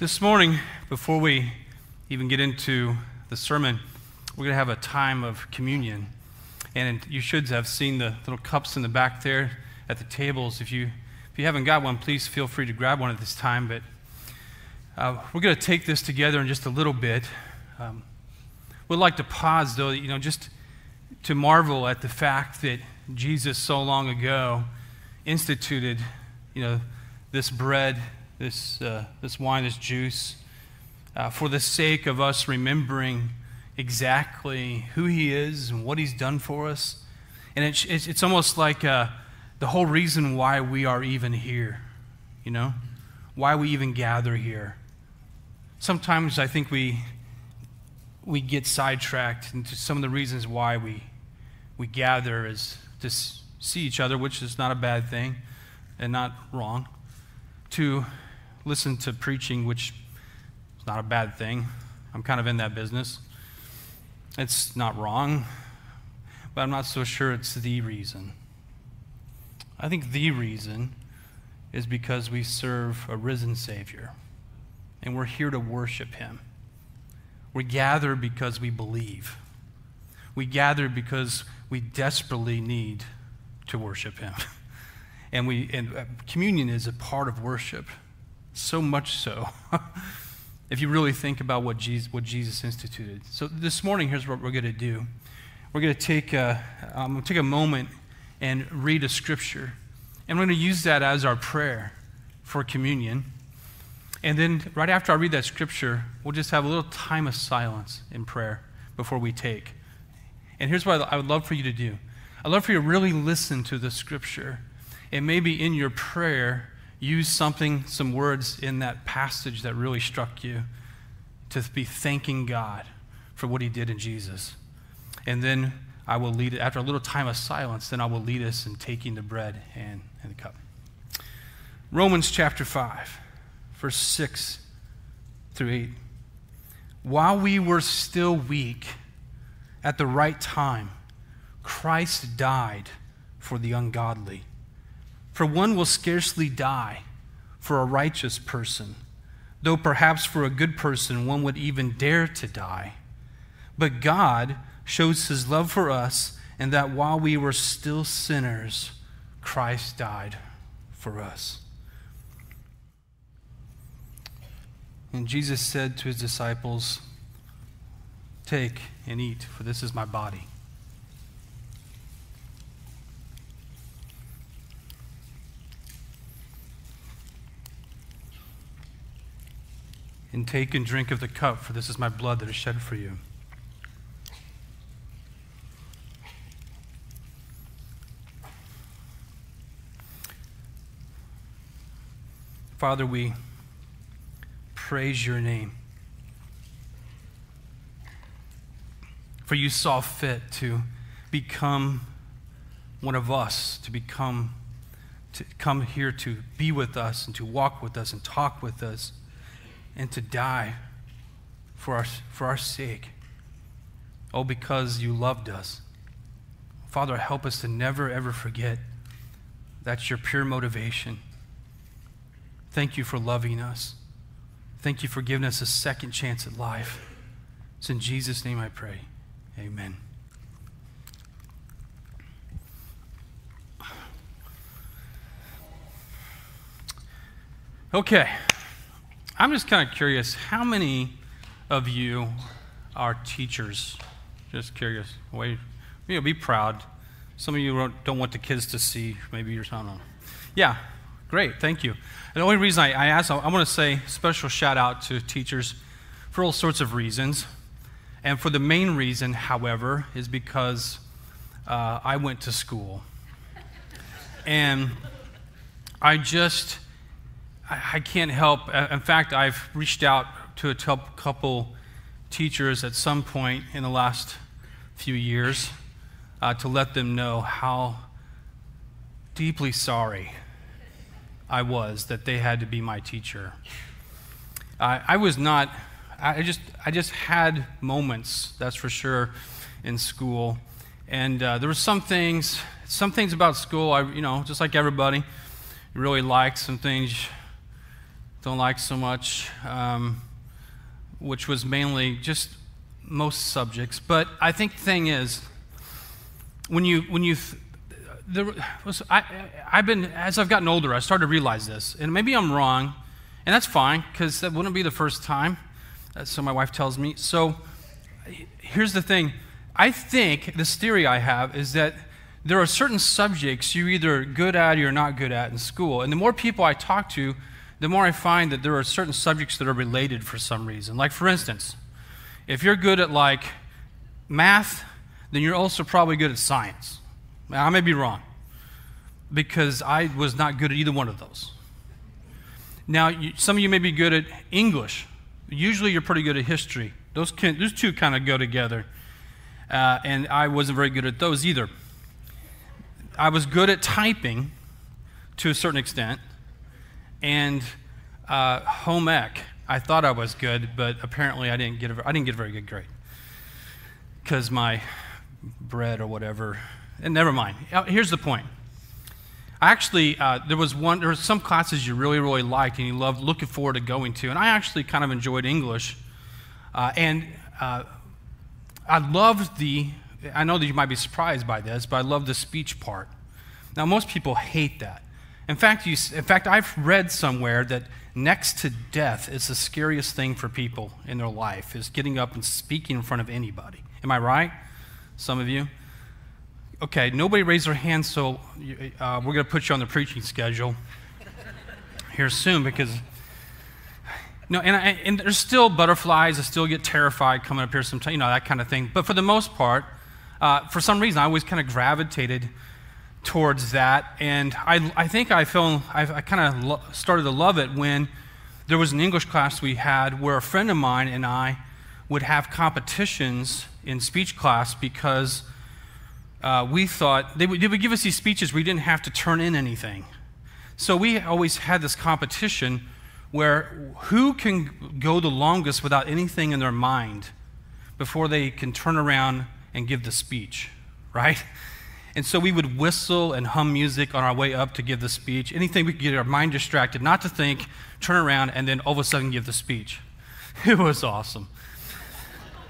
This morning, before we even get into the sermon, we're going to have a time of communion. And you should have seen the little cups in the back there at the tables. If you, if you haven't got one, please feel free to grab one at this time. But uh, we're going to take this together in just a little bit. Um, we'd like to pause, though, you know, just to marvel at the fact that Jesus so long ago instituted, you know, this bread this, uh, this wine, this juice, uh, for the sake of us remembering exactly who He is and what He's done for us. And it's, it's, it's almost like uh, the whole reason why we are even here, you know? Why we even gather here. Sometimes I think we, we get sidetracked into some of the reasons why we, we gather is to see each other, which is not a bad thing and not wrong, to listen to preaching, which is not a bad thing. I'm kind of in that business. It's not wrong, but I'm not so sure it's the reason. I think the reason is because we serve a risen Savior, and we're here to worship Him. We gather because we believe. We gather because we desperately need to worship Him. And, we, and uh, communion is a part of worship. So much so. if you really think about what Jesus, what Jesus instituted. So this morning, here's what we're going to do. We're going to take a, um, take a moment and read a scripture. And we're going to use that as our prayer for communion. And then, right after I read that scripture, we'll just have a little time of silence in prayer before we take. And here's what I would love for you to do I'd love for you to really listen to the scripture. And maybe in your prayer, use something, some words in that passage that really struck you to be thanking God for what he did in Jesus. And then I will lead it, after a little time of silence, then I will lead us in taking the bread and, and the cup. Romans chapter 5, verse 6 through 8. While we were still weak, at the right time, Christ died for the ungodly. For one will scarcely die for a righteous person, though perhaps for a good person one would even dare to die. But God shows his love for us in that while we were still sinners, Christ died for us. And Jesus said to his disciples, Take and eat, for this is my body. And take and drink of the cup, for this is my blood that is shed for you. Father, we praise your name. For you saw fit to become one of us, to become, to come here to be with us and to walk with us and talk with us and to die for our, for our sake. Oh, because you loved us. Father, help us to never, ever forget that's your pure motivation. Thank you for loving us. Thank you for giving us a second chance at life. It's in Jesus' name I pray. Amen. Okay. I'm just kind of curious how many of you are teachers? Just curious. Wait, you know, be proud. Some of you don't want the kids to see. Maybe you're not. Yeah, great. Thank you. And the only reason I, I asked, I, I want to say special shout out to teachers for all sorts of reasons. And for the main reason, however, is because uh, I went to school. And I just I can't help. Uh, in fact, I've reached out to a couple teachers at some point in the last few years uh, to let them know how deeply sorry I was that they had to be my teacher. Uh, I was not. I just. I just had moments. That's for sure, in school, and uh, there were some things. Some things about school. I, you know, just like everybody, really liked. Some things don't like so much, um, which was mainly just most subjects. But I think the thing is, when you when you there was I I've been as I've gotten older, I started to realize this, and maybe I'm wrong, and that's fine because that wouldn't be the first time. Uh, so my wife tells me. So here's the thing. I think this theory I have is that there are certain subjects you're either good at or you're not good at in school. And the more people I talk to, the more I find that there are certain subjects that are related for some reason. Like, for instance, if you're good at like math, then you're also probably good at science. I may be wrong because I was not good at either one of those. Now, you, some of you may be good at English. Usually, you're pretty good at history. Those, can, those two kind of go together. Uh, and I wasn't very good at those either. I was good at typing to a certain extent, and uh, home ec. I thought I was good, but apparently I didn't get a, I didn't get a very good grade because my bread or whatever. And never mind. Uh, here's the point. Actually, uh, there was one. There were some classes you really, really liked and you loved looking forward to going to, and I actually kind of enjoyed English, uh, and uh, I loved the. I know that you might be surprised by this, but I loved the speech part. Now, most people hate that. In fact, you, in fact, I've read somewhere that next to death is the scariest thing for people in their life is getting up and speaking in front of anybody. Am I right? Some of you. Okay, nobody raised their hand, so uh, we're going to put you on the preaching schedule here soon because. No, and, I, and there's still butterflies. I still get terrified coming up here sometimes, you know, that kind of thing. But for the most part, uh, for some reason, I always kind of gravitated towards that. And I, I think I feel, I, I kind of lo- started to love it when there was an English class we had where a friend of mine and I would have competitions in speech class because uh, we thought they would, they would give us these speeches we didn't have to turn in anything. So we always had this competition where who can go the longest without anything in their mind before they can turn around and give the speech, right? And so we would whistle and hum music on our way up to give the speech. Anything we could get our mind distracted, not to think, turn around, and then all of a sudden give the speech. It was awesome.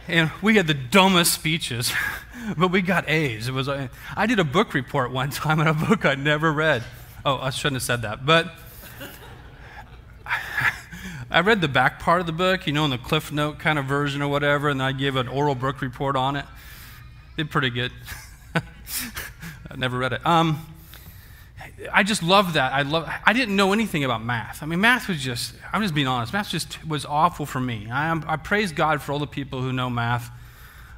And we had the dumbest speeches, but we got A's. It was, uh, I did a book report one time on a book I'd never read. Oh, I shouldn't have said that. But I read the back part of the book, you know, in the Cliff Note kind of version or whatever, and I gave an oral book report on it. Did pretty good. I never read it. Um, I just love that. I love. I didn't know anything about math. I mean, math was just. I'm just being honest. Math just was awful for me. I, I praise God for all the people who know math.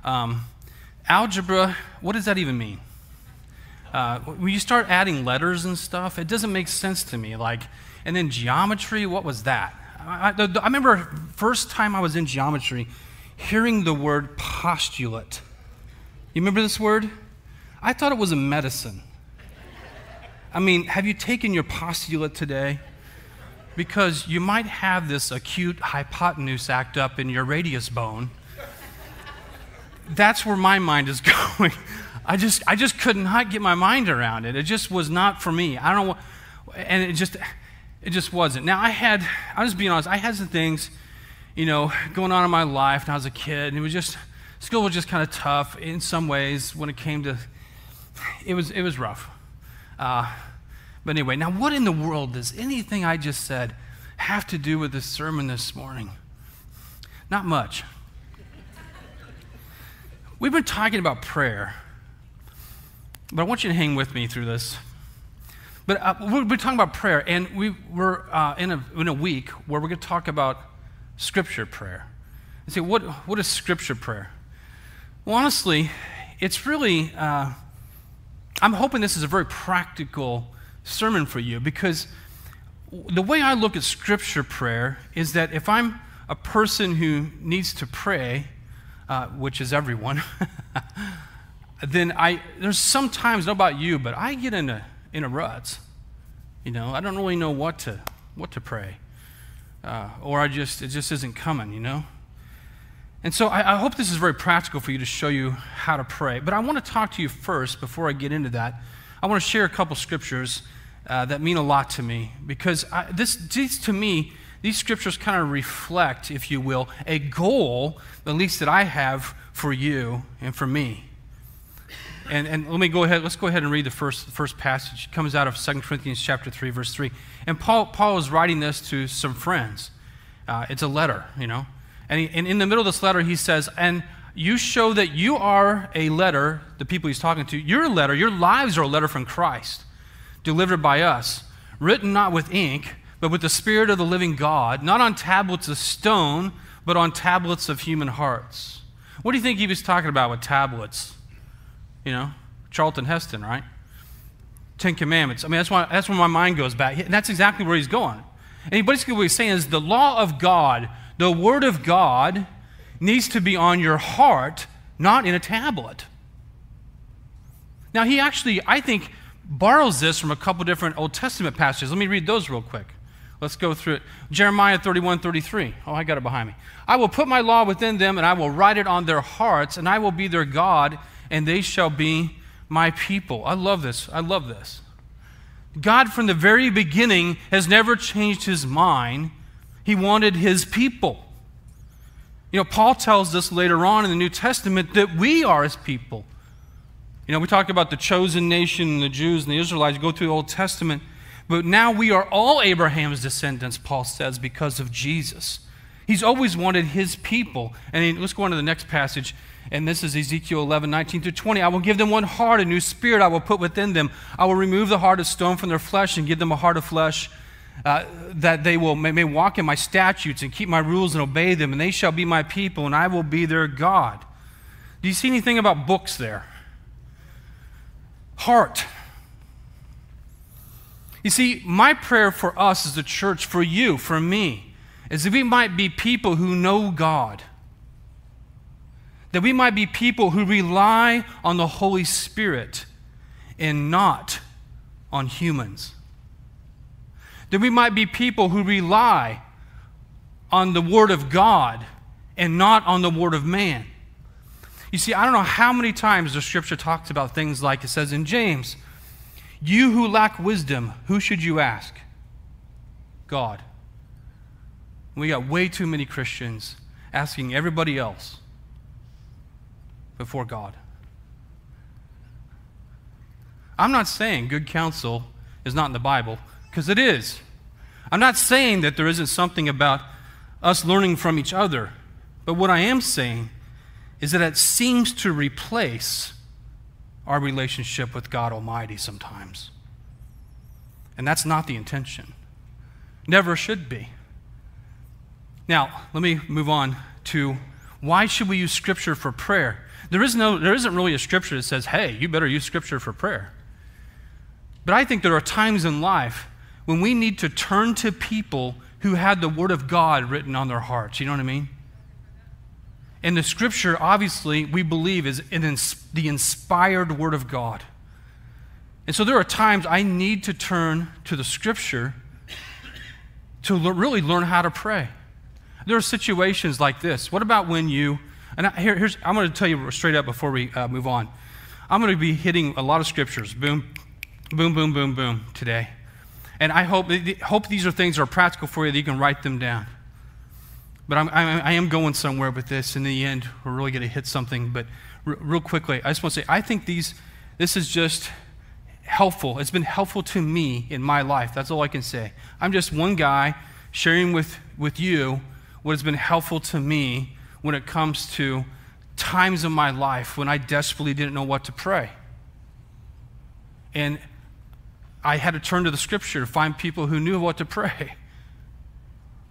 Um, algebra. What does that even mean? Uh, when you start adding letters and stuff, it doesn't make sense to me. Like, and then geometry. What was that? I, I, I remember first time I was in geometry, hearing the word postulate. You remember this word? I thought it was a medicine. I mean, have you taken your postulate today? Because you might have this acute hypotenuse act up in your radius bone. That's where my mind is going. I just, I just could not get my mind around it. It just was not for me. I don't and it just, it just wasn't. Now I had, I'm just being honest. I had some things, you know, going on in my life when I was a kid, and it was just, school was just kind of tough in some ways when it came to it was, it was rough. Uh, but anyway, now what in the world does anything I just said have to do with this sermon this morning? Not much. We've been talking about prayer, but I want you to hang with me through this. But uh, we've been talking about prayer, and we, we're uh, in, a, in a week where we're going to talk about scripture prayer. And say, what, what is scripture prayer? Well, honestly, it's really. Uh, I'm hoping this is a very practical sermon for you because the way I look at scripture prayer is that if I'm a person who needs to pray, uh, which is everyone, then I there's sometimes, not about you, but I get in a in a rut. You know, I don't really know what to what to pray, uh, or I just it just isn't coming. You know. And so I, I, hope this is very practical for you to show you how to pray. But I want to talk to you first, before I get into that. I want to share a couple scriptures uh, that mean a lot to me because I, this, these, to me, these scriptures kind of reflect, if you will, a goal, at least that I have for you and for me. And, and let me go ahead, let's go ahead and read the first, first passage. It comes out of 2 Corinthians chapter 3, verse 3. And Paul, Paul is writing this to some friends. Uh, it's a letter, you know. And, he, and in the middle of this letter, he says, And you show that you are a letter, the people he's talking to, you're a letter, your lives are a letter from Christ, delivered by us, written not with ink, but with the Spirit of the living God, not on tablets of stone, but on tablets of human hearts. What do you think he was talking about with tablets? You know, Charlton Heston, right? Ten Commandments. I mean, that's, why, that's where my mind goes back. And that's exactly where he's going. And basically, what he's saying is the law of God, the Word of God, needs to be on your heart, not in a tablet. Now, he actually, I think, borrows this from a couple different Old Testament passages. Let me read those real quick. Let's go through it. Jeremiah 31 33. Oh, I got it behind me. I will put my law within them, and I will write it on their hearts, and I will be their God, and they shall be my people. I love this. I love this. God, from the very beginning, has never changed his mind. He wanted his people. You know, Paul tells us later on in the New Testament that we are his people. You know, we talk about the chosen nation, the Jews and the Israelites, go through the Old Testament. But now we are all Abraham's descendants, Paul says, because of Jesus. He's always wanted his people. And let's go on to the next passage. And this is Ezekiel 11, 19 through 20. I will give them one heart, a new spirit I will put within them. I will remove the heart of stone from their flesh and give them a heart of flesh uh, that they will may, may walk in my statutes and keep my rules and obey them, and they shall be my people, and I will be their God. Do you see anything about books there? Heart. You see, my prayer for us as a church, for you, for me, is that we might be people who know God. That we might be people who rely on the Holy Spirit and not on humans that we might be people who rely on the Word of God and not on the Word of man. You see, I don't know how many times the scripture talks about things like it says in James, You who lack wisdom, who should you ask? God. We got way too many Christians asking everybody else before God. I'm not saying good counsel is not in the Bible because it is. I'm not saying that there isn't something about us learning from each other, but what I am saying is that it seems to replace our relationship with God Almighty sometimes. And that's not the intention. Never should be. Now, let me move on to why should we use Scripture for prayer? There, is no, there isn't really a Scripture that says, hey, you better use Scripture for prayer. But I think there are times in life when we need to turn to people who had the Word of God written on their hearts. You know what I mean? And the Scripture, obviously, we believe is the inspired Word of God. And so there are times I need to turn to the Scripture to really learn how to pray. There are situations like this. What about when you, and I, here, here's, I'm going to tell you straight up before we uh, move on. I'm going to be hitting a lot of scriptures. Boom, boom, boom, boom, boom today. And I hope, hope these are things that are practical for you that you can write them down. But I'm, I am going somewhere with this. In the end, we're really going to hit something. But r- real quickly, I just want to say I think these, this is just helpful. It's been helpful to me in my life. That's all I can say. I'm just one guy sharing with, with you what has been helpful to me when it comes to times in my life when I desperately didn't know what to pray. And I had to turn to the scripture to find people who knew what to pray.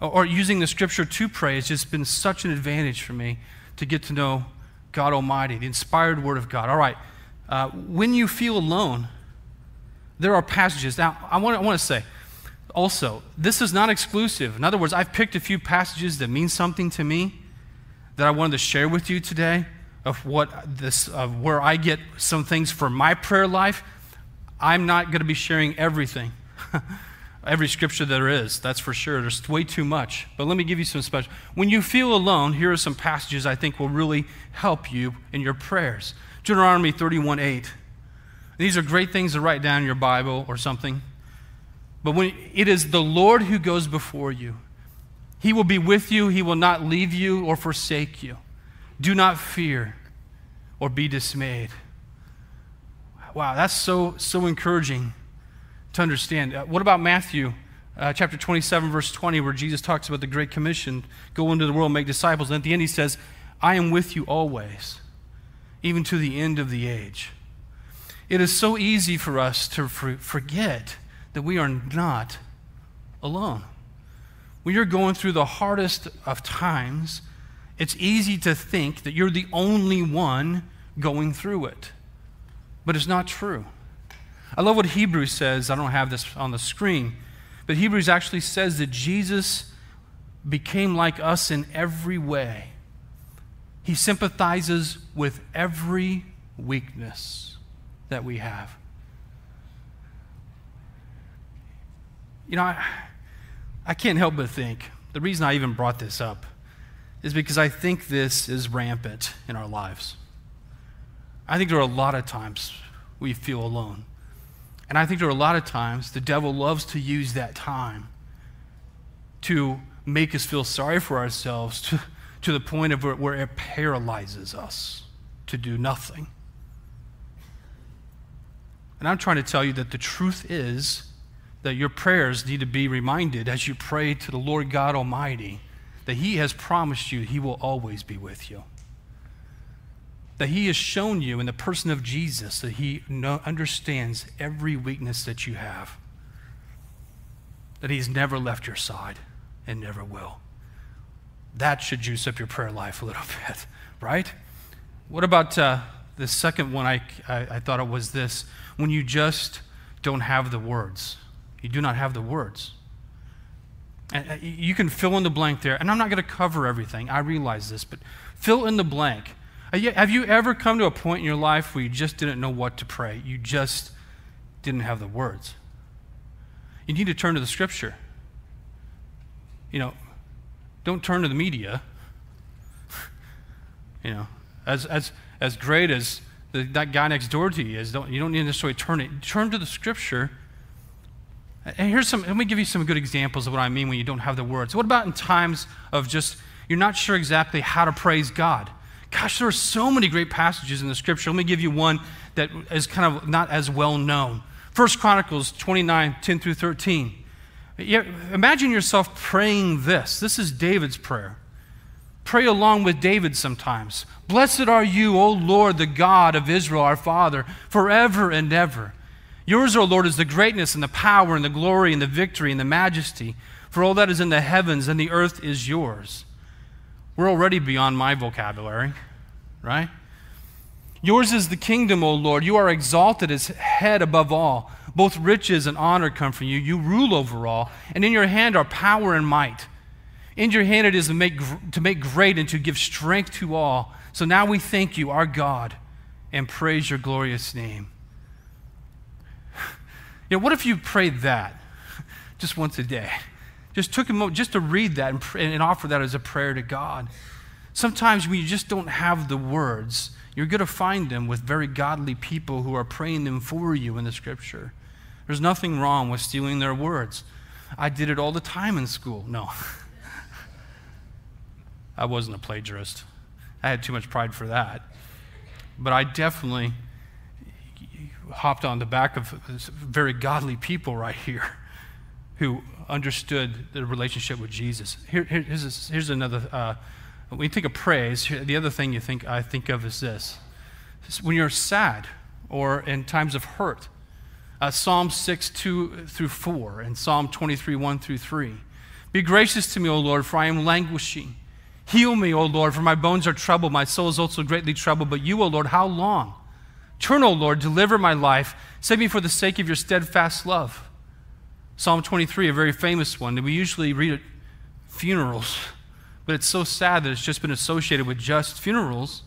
Or, using the scripture to pray has just been such an advantage for me to get to know God Almighty, the inspired Word of God. All right, uh, when you feel alone, there are passages. Now, I want, I want to say also, this is not exclusive. In other words, I've picked a few passages that mean something to me that I wanted to share with you today of what this, of where I get some things for my prayer life I'm not going to be sharing everything, every scripture there is, that's for sure. There's way too much. But let me give you some special. When you feel alone, here are some passages I think will really help you in your prayers. Deuteronomy 31 8. These are great things to write down in your Bible or something. But when it is the Lord who goes before you, He will be with you, He will not leave you or forsake you. Do not fear or be dismayed. Wow, that's so, so encouraging to understand. Uh, what about Matthew uh, chapter 27, verse 20, where Jesus talks about the Great Commission go into the world, make disciples. And at the end, he says, I am with you always, even to the end of the age. It is so easy for us to forget that we are not alone. When you're going through the hardest of times, it's easy to think that you're the only one going through it. But it's not true. I love what Hebrews says. I don't have this on the screen. But Hebrews actually says that Jesus became like us in every way. He sympathizes with every weakness that we have. You know, I, I can't help but think the reason I even brought this up is because I think this is rampant in our lives. I think there are a lot of times we feel alone. And I think there are a lot of times the devil loves to use that time to make us feel sorry for ourselves to, to the point of where, where it paralyzes us to do nothing. And I'm trying to tell you that the truth is that your prayers need to be reminded as you pray to the Lord God Almighty that He has promised you He will always be with you that He has shown you in the person of Jesus that He know, understands every weakness that you have, that He's never left your side and never will. That should juice up your prayer life a little bit, right? What about uh, the second one? I, I, I thought it was this when you just don't have the words. You do not have the words. And uh, you can fill in the blank there. And I'm not going to cover everything. I realize this, but fill in the blank. Uh, have you ever come to a point in your life where you just didn't know what to pray? You just didn't have the words. You need to turn to the scripture. You know, don't turn to the media. you know, as, as, as great as the, that guy next door to you is, don't, you don't need to necessarily turn it. Turn to the scripture. Uh, and here's some, let me give you some good examples of what I mean when you don't have the words. What about in times of just, you're not sure exactly how to praise God? Gosh, there are so many great passages in the scripture. Let me give you one that is kind of not as well known. First Chronicles 29, 10 through 13. imagine yourself praying this. This is David's prayer. Pray along with David sometimes. Blessed are you, O Lord, the God of Israel, our Father, forever and ever. Yours, O Lord, is the greatness and the power and the glory and the victory and the majesty, for all that is in the heavens and the earth is yours. We're already beyond my vocabulary, right? Yours is the kingdom, O Lord. You are exalted as head above all. Both riches and honor come from you. You rule over all, and in your hand are power and might. In your hand it is to make, to make great and to give strength to all. So now we thank you, our God, and praise your glorious name. Yeah, what if you prayed that just once a day? Just took a moment just to read that and, and offer that as a prayer to God. Sometimes when you just don't have the words, you're going to find them with very godly people who are praying them for you in the scripture. There's nothing wrong with stealing their words. I did it all the time in school. No. I wasn't a plagiarist. I had too much pride for that. But I definitely hopped on the back of uh, very godly people right here who understood the relationship with Jesus. Here, here's, here's another. Uh, when you think of praise, the other thing you think I think of is this: when you're sad or in times of hurt. Uh, Psalm 6, 2 through 4, and Psalm 23, 1 through 3. Be gracious to me, O Lord, for I am languishing. Heal me, O Lord, for my bones are troubled. My soul is also greatly troubled. But you, O Lord, how long? Turn, O Lord, deliver my life. Save me for the sake of your steadfast love. Psalm 23, a very famous one that we usually read at funerals, but it's so sad that it's just been associated with just funerals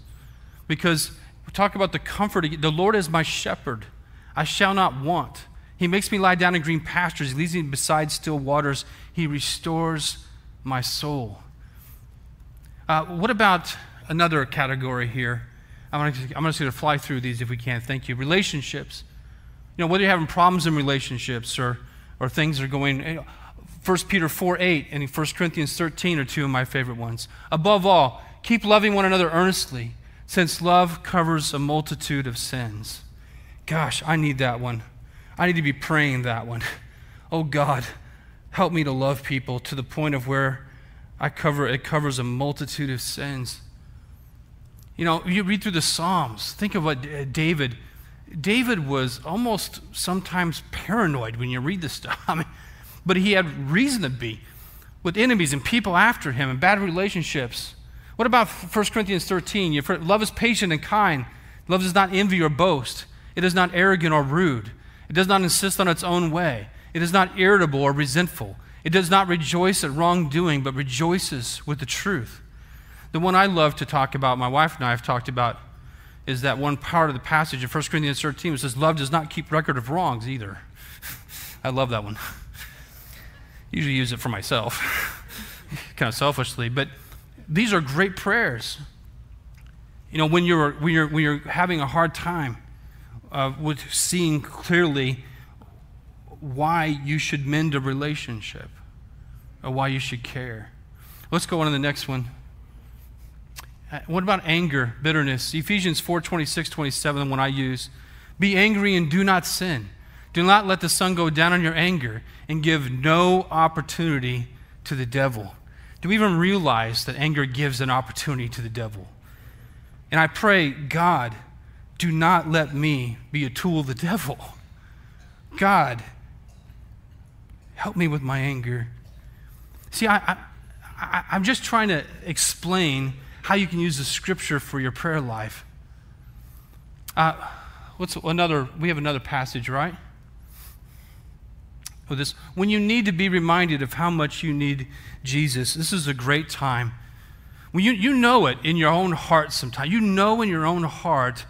because we talk about the comfort. The Lord is my shepherd, I shall not want. He makes me lie down in green pastures, He leads me beside still waters, He restores my soul. Uh, what about another category here? I'm, gonna, I'm just going to fly through these if we can. Thank you. Relationships. You know, whether you're having problems in relationships or or things are going. Eh, 1 Peter 4 8 and 1 Corinthians 13 are two of my favorite ones. Above all, keep loving one another earnestly, since love covers a multitude of sins. Gosh, I need that one. I need to be praying that one. Oh God, help me to love people to the point of where I cover it covers a multitude of sins. You know, you read through the Psalms, think of what eh, David David was almost sometimes paranoid when you read this stuff. I mean, but he had reason to be with enemies and people after him and bad relationships. What about 1 Corinthians 13? You've love is patient and kind. Love does not envy or boast. It is not arrogant or rude. It does not insist on its own way. It is not irritable or resentful. It does not rejoice at wrongdoing, but rejoices with the truth. The one I love to talk about, my wife and I have talked about, is that one part of the passage in 1 Corinthians 13 which says, Love does not keep record of wrongs either. I love that one. Usually use it for myself, kind of selfishly, but these are great prayers. You know, when you're, when you're, when you're having a hard time uh, with seeing clearly why you should mend a relationship or why you should care. Let's go on to the next one. Uh, what about anger, bitterness? Ephesians 4 26, 27, the one I use. Be angry and do not sin. Do not let the sun go down on your anger and give no opportunity to the devil. Do we even realize that anger gives an opportunity to the devil? And I pray, God, do not let me be a tool of the devil. God, help me with my anger. See, I, I, I, I'm just trying to explain how you can use the scripture for your prayer life. Uh, what's another? We have another passage, right? This, when you need to be reminded of how much you need Jesus, this is a great time. When you, you know it in your own heart sometimes. You know in your own heart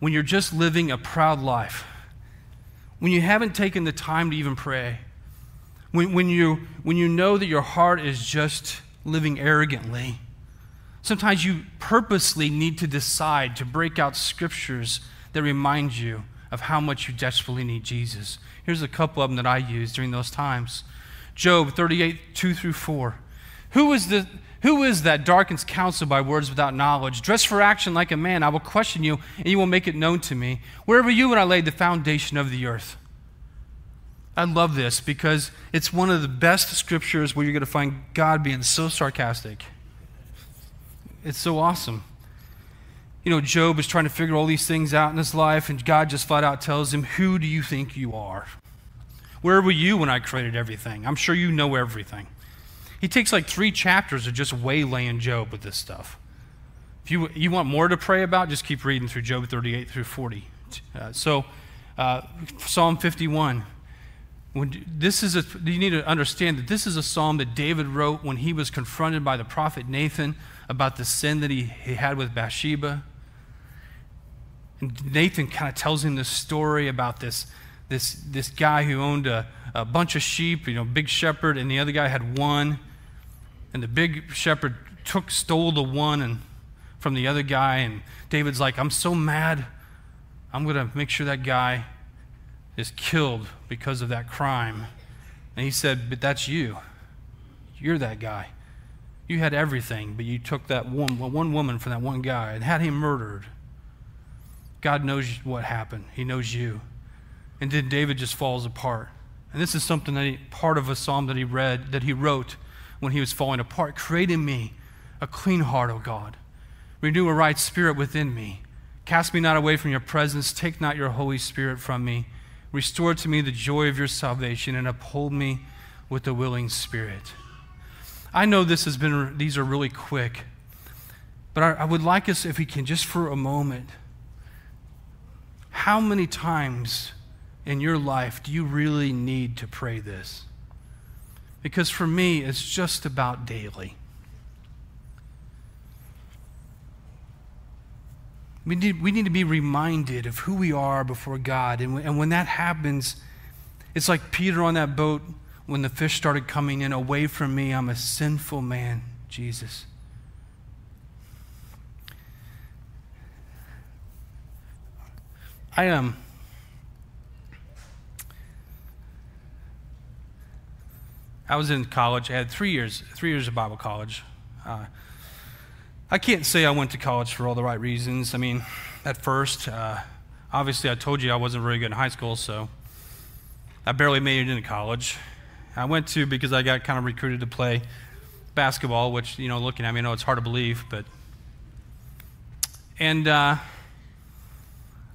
when you're just living a proud life, when you haven't taken the time to even pray, when, when, you, when you know that your heart is just living arrogantly Sometimes you purposely need to decide to break out scriptures that remind you of how much you desperately need Jesus. Here's a couple of them that I use during those times Job 38, 2 through 4. Who is, the, who is that darkens counsel by words without knowledge? Dress for action like a man. I will question you, and you will make it known to me. Where were you when I laid the foundation of the earth? I love this because it's one of the best scriptures where you're going to find God being so sarcastic. It's so awesome. You know, Job is trying to figure all these things out in his life, and God just flat out tells him, Who do you think you are? Where were you when I created everything? I'm sure you know everything. He takes like three chapters of just waylaying Job with this stuff. If you, you want more to pray about, just keep reading through Job 38 through 40. Uh, so, uh, Psalm 51. When this is a, you need to understand that this is a psalm that David wrote when he was confronted by the prophet Nathan about the sin that he, he had with Bathsheba. And Nathan kind of tells him this story about this, this, this guy who owned a, a bunch of sheep, you know, big shepherd, and the other guy had one. And the big shepherd took, stole the one and from the other guy. And David's like, I'm so mad. I'm going to make sure that guy is killed because of that crime. And he said, But that's you. You're that guy. You had everything, but you took that one, one woman from that one guy and had him murdered. God knows what happened. He knows you. And then David just falls apart. And this is something that he, part of a psalm that he read, that he wrote when he was falling apart. Create in me a clean heart, O God. Renew a right spirit within me. Cast me not away from your presence. Take not your Holy Spirit from me. Restore to me the joy of your salvation and uphold me with a willing spirit. I know this has been, these are really quick, but I, I would like us, if we can, just for a moment, how many times in your life do you really need to pray this? Because for me, it's just about daily. We need, we need to be reminded of who we are before God. And, and when that happens, it's like Peter on that boat when the fish started coming in, away from me, I'm a sinful man, Jesus. I am. Um, I was in college. I had three years, three years of Bible college. Uh, I can't say I went to college for all the right reasons. I mean, at first, uh, obviously, I told you I wasn't very good in high school, so I barely made it into college. I went to because I got kind of recruited to play basketball, which, you know, looking at me, I know it's hard to believe, but. And uh,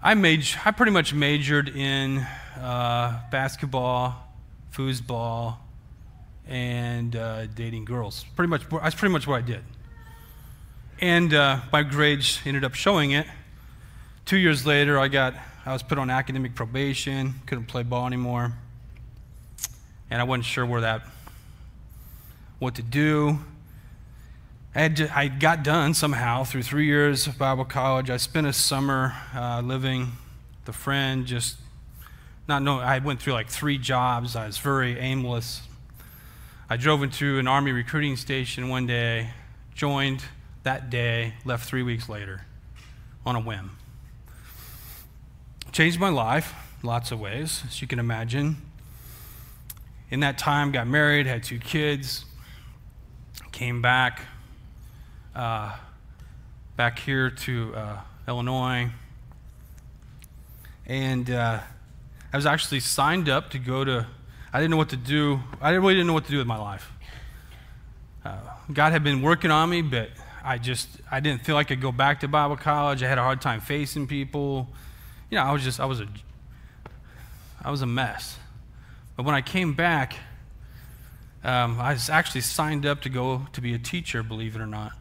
I, major, I pretty much majored in uh, basketball, foosball, and uh, dating girls. Pretty much, that's pretty much what I did. And uh, my grades ended up showing it. Two years later, I got I was put on academic probation, couldn't play ball anymore, and I wasn't sure where that, what to do. I, I got done somehow through three years of Bible college. I spent a summer uh, living the friend, just not knowing. I went through like three jobs. I was very aimless. I drove into an army recruiting station one day, joined that day, left three weeks later on a whim changed my life lots of ways, as you can imagine. In that time, got married, had two kids, came back, uh, back here to uh, Illinois, and uh, I was actually signed up to go to. I didn't know what to do. I really didn't know what to do with my life. Uh, God had been working on me, but I just I didn't feel like I could go back to Bible college. I had a hard time facing people you know, I was just, I was a, I was a mess. But when I came back, um, I was actually signed up to go to be a teacher, believe it or not.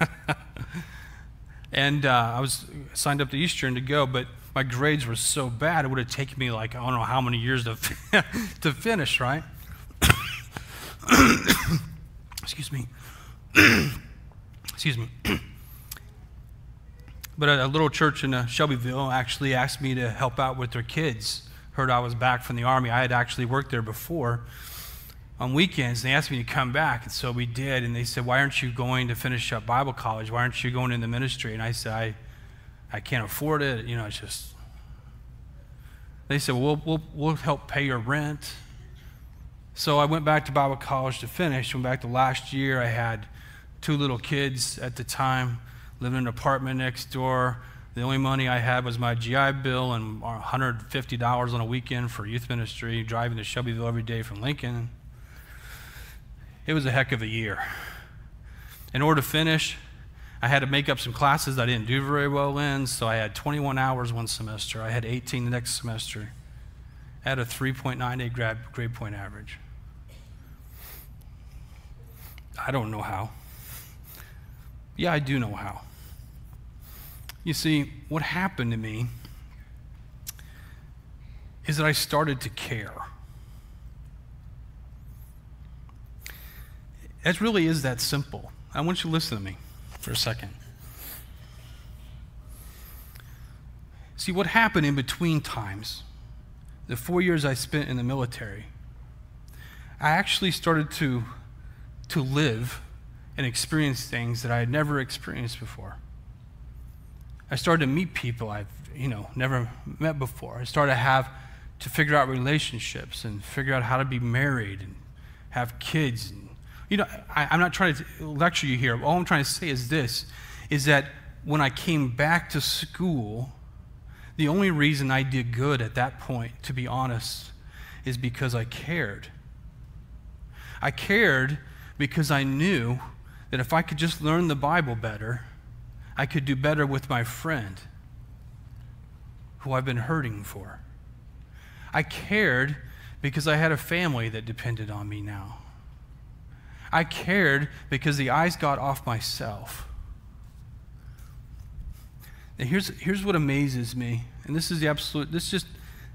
and uh, I was signed up to Eastern to go, but my grades were so bad, it would have taken me like, I don't know how many years to, to finish, right? Excuse me. Excuse me. But a, a little church in uh, Shelbyville actually asked me to help out with their kids. Heard I was back from the army. I had actually worked there before on weekends. They asked me to come back, and so we did. And they said, "Why aren't you going to finish up Bible college? Why aren't you going in the ministry?" And I said, "I, I can't afford it. You know, it's just." They said, well, "We'll we'll, we'll help pay your rent." So I went back to Bible college to finish. Went back to last year. I had two little kids at the time living in an apartment next door. The only money I had was my GI Bill and $150 on a weekend for youth ministry, driving to Shelbyville every day from Lincoln. It was a heck of a year. In order to finish, I had to make up some classes I didn't do very well in, so I had 21 hours one semester. I had 18 the next semester. I had a 3.98 grade, grade point average. I don't know how. Yeah, I do know how. You see, what happened to me is that I started to care. It really is that simple. I want you to listen to me for a second. See, what happened in between times, the four years I spent in the military, I actually started to, to live and experience things that I had never experienced before. I started to meet people I've, you know, never met before. I started to have to figure out relationships and figure out how to be married and have kids. And, you know, I, I'm not trying to lecture you here. All I'm trying to say is this, is that when I came back to school, the only reason I did good at that point, to be honest, is because I cared. I cared because I knew that if I could just learn the Bible better, I could do better with my friend who I've been hurting for. I cared because I had a family that depended on me now. I cared because the eyes got off myself. And here's, here's what amazes me, and this is the absolute, this is just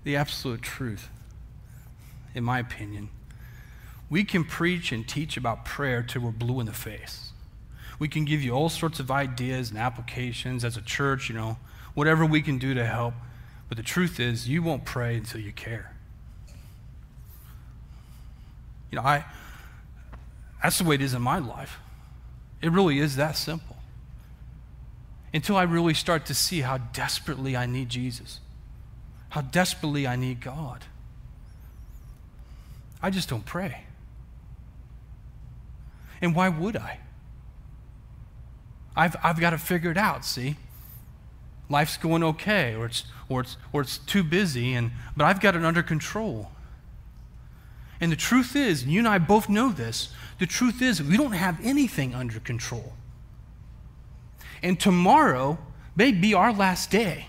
the absolute truth, in my opinion. We can preach and teach about prayer till we're blue in the face. We can give you all sorts of ideas and applications as a church, you know, whatever we can do to help. But the truth is, you won't pray until you care. You know, I that's the way it is in my life. It really is that simple. Until I really start to see how desperately I need Jesus, how desperately I need God. I just don't pray. And why would I? I've, I've got it out, see? Life's going okay, or it's, or, it's, or it's too busy, and, but I've got it under control. And the truth is, and you and I both know this, the truth is, we don't have anything under control. And tomorrow may be our last day.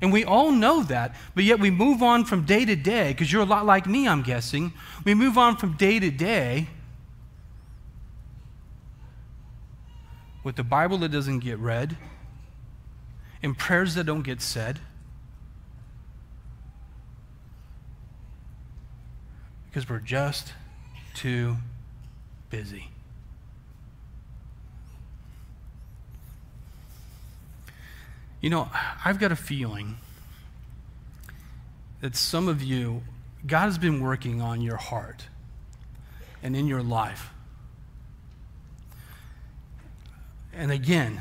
And we all know that, but yet we move on from day to day, because you're a lot like me, I'm guessing. We move on from day to day with the Bible that doesn't get read, and prayers that don't get said. Because we're just too busy. You know, I've got a feeling that some of you, God has been working on your heart and in your life. And again,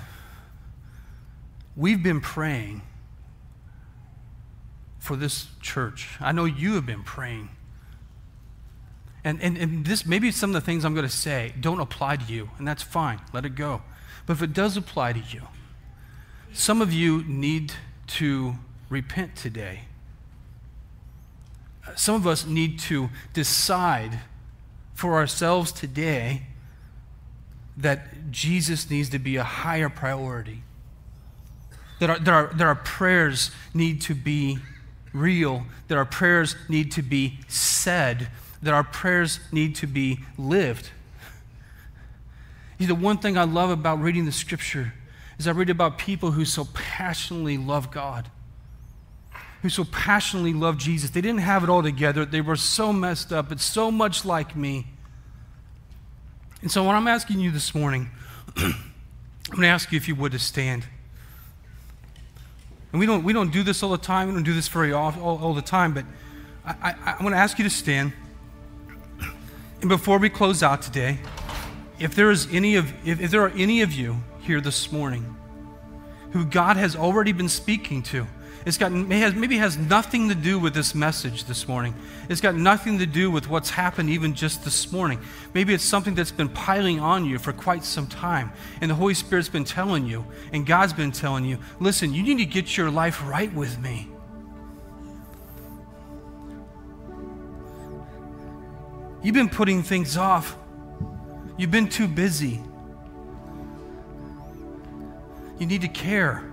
we've been praying for this church. I know you have been praying. And, and, and this, maybe some of the things I'm going to say don't apply to you, and that's fine. Let it go. But if it does apply to you, some of you need to repent today. Some of us need to decide for ourselves today that Jesus needs to be a higher priority. That our, that our, that our prayers need to be real, that our prayers need to be said, that our prayers need to be lived. You See, the one thing I love about reading the scripture is I read about people who so passionately love God, who so passionately love Jesus. They didn't have it all together, they were so messed up, but so much like me. And so, what I'm asking you this morning, I'm going to ask you if you would to stand. And we don't, we don't do this all the time, we don't do this very often, all, all the time, but I, I, I want to ask you to stand. And before we close out today, if there is any of if, if there are any of you here this morning who God has already been speaking to. It's got, maybe has nothing to do with this message this morning. It's got nothing to do with what's happened even just this morning. Maybe it's something that's been piling on you for quite some time. And the Holy Spirit's been telling you, and God's been telling you, listen, you need to get your life right with me. You've been putting things off. You've been too busy. You need to care.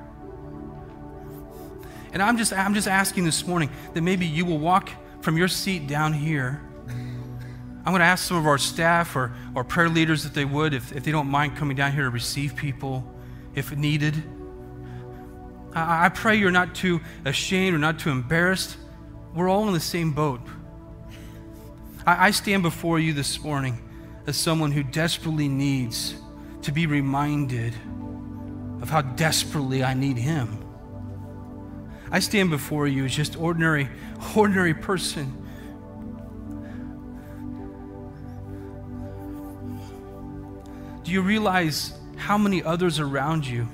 And I'm just, I'm just asking this morning that maybe you will walk from your seat down here. I'm going to ask some of our staff or, or prayer leaders if they would, if, if they don't mind coming down here to receive people if needed. I, I pray you're not too ashamed or not too embarrassed. We're all in the same boat. I, I stand before you this morning as someone who desperately needs to be reminded of how desperately I need Him. I stand before you as just ordinary, ordinary person. Do you realize how many others around you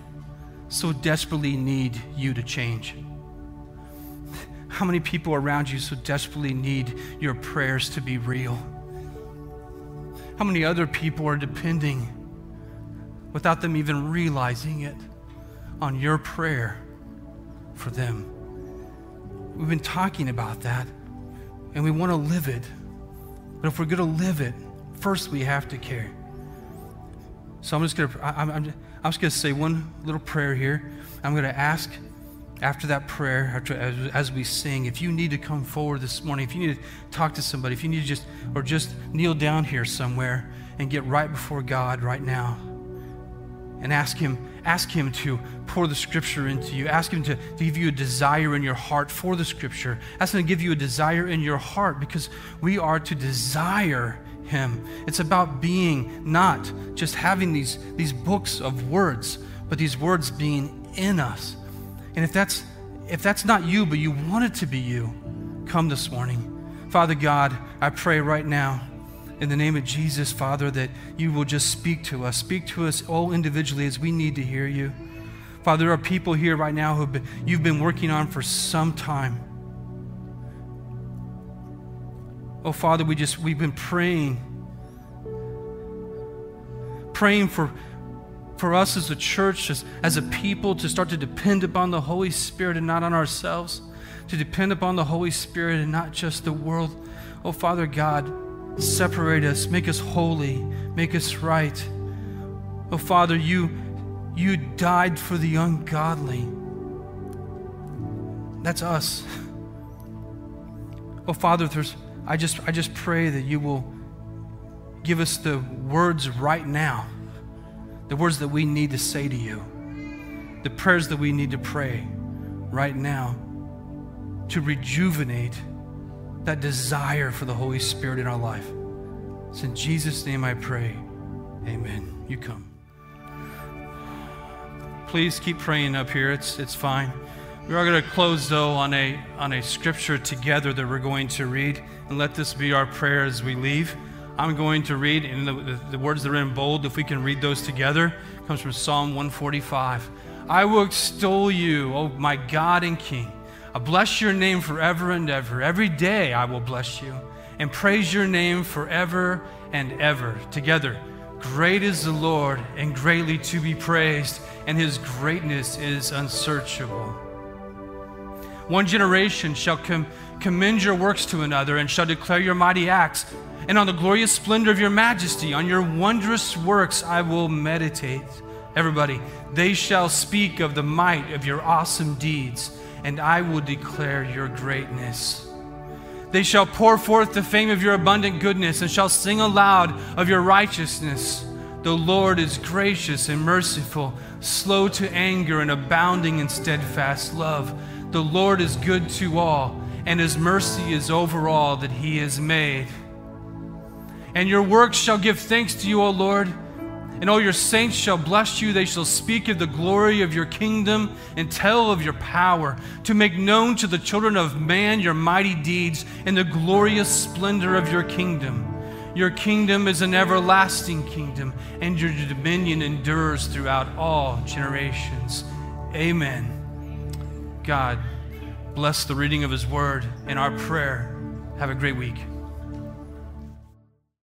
so desperately need you to change? How many people around you so desperately need your prayers to be real? How many other people are depending without them even realizing it on your prayer for them. We've been talking about that, and we want to live it. But if we're going to live it, first we have to care. So I'm just going to I'm, I'm, I'm just going to say one little prayer here. I'm going to ask after that prayer, after, as, as, we sing, if you need to come forward this morning, if you need to talk to somebody, if you need to just, or just kneel down here somewhere and get right before God right now and ask Him, ask Him to pour the Scripture into you. Ask Him to, to give you a desire in your heart for the Scripture. Ask Him to give you a desire in your heart because we are to desire Him. It's about being not just having these, these books of words, but these words being in us. And if that's if that's not you, but you want it to be you, come this morning. Father God, I pray right now in the name of Jesus, Father, that you will just speak to us. Speak to us all individually as we need to hear you. Father, there are people here right now who you've been working on for some time. Oh, Father, we just, we've been praying praying for, for us as a church, as, as a people, to start to depend upon the Holy Spirit and not on ourselves, to depend upon the Holy Spirit and not just the world. Oh, Father God, separate us, make us holy, make us right. Oh, Father, you, you died for the ungodly. That's us. Oh, Father, there's, I, just, I just pray that you will give us the words right now, the words that we need to say to you, the prayers that we need to pray right now to rejuvenate that desire for the Holy Spirit in our life. It's in Jesus' name I pray. Amen. You come. Please keep praying up here. It's, it's fine. We are going to close, though, on a, on a scripture together that we're going to read, and let this be our prayer as we leave. I'm going to read, and the, the, words that are in bold, if we can read those together, comes from Psalm 145. I will extol you, O my God and King. I bless your name forever and ever. Every day I will bless you and praise your name forever and ever. Together, great is the Lord and greatly to be praised, and his greatness is unsearchable. One generation shall com- commend your works to another and shall declare your mighty acts. And on the glorious splendor of your majesty, on your wondrous works, I will meditate. Everybody, they shall speak of the might of your awesome deeds, and I will declare your greatness. They shall pour forth the fame of your abundant goodness and shall sing aloud of your righteousness. The Lord is gracious and merciful, slow to anger and abounding in steadfast love the Lord is good to all, and his mercy is over all that he has made. And your works shall give thanks to you, O Lord. And all your saints shall bless you. They shall speak of the glory of your kingdom and tell of your power, to make known to the children of man your mighty deeds and the glorious splendor of your kingdom. Your kingdom is an everlasting kingdom, and your dominion endures throughout all generations. Amen. God, bless the reading of His word and our prayer. Have a great week.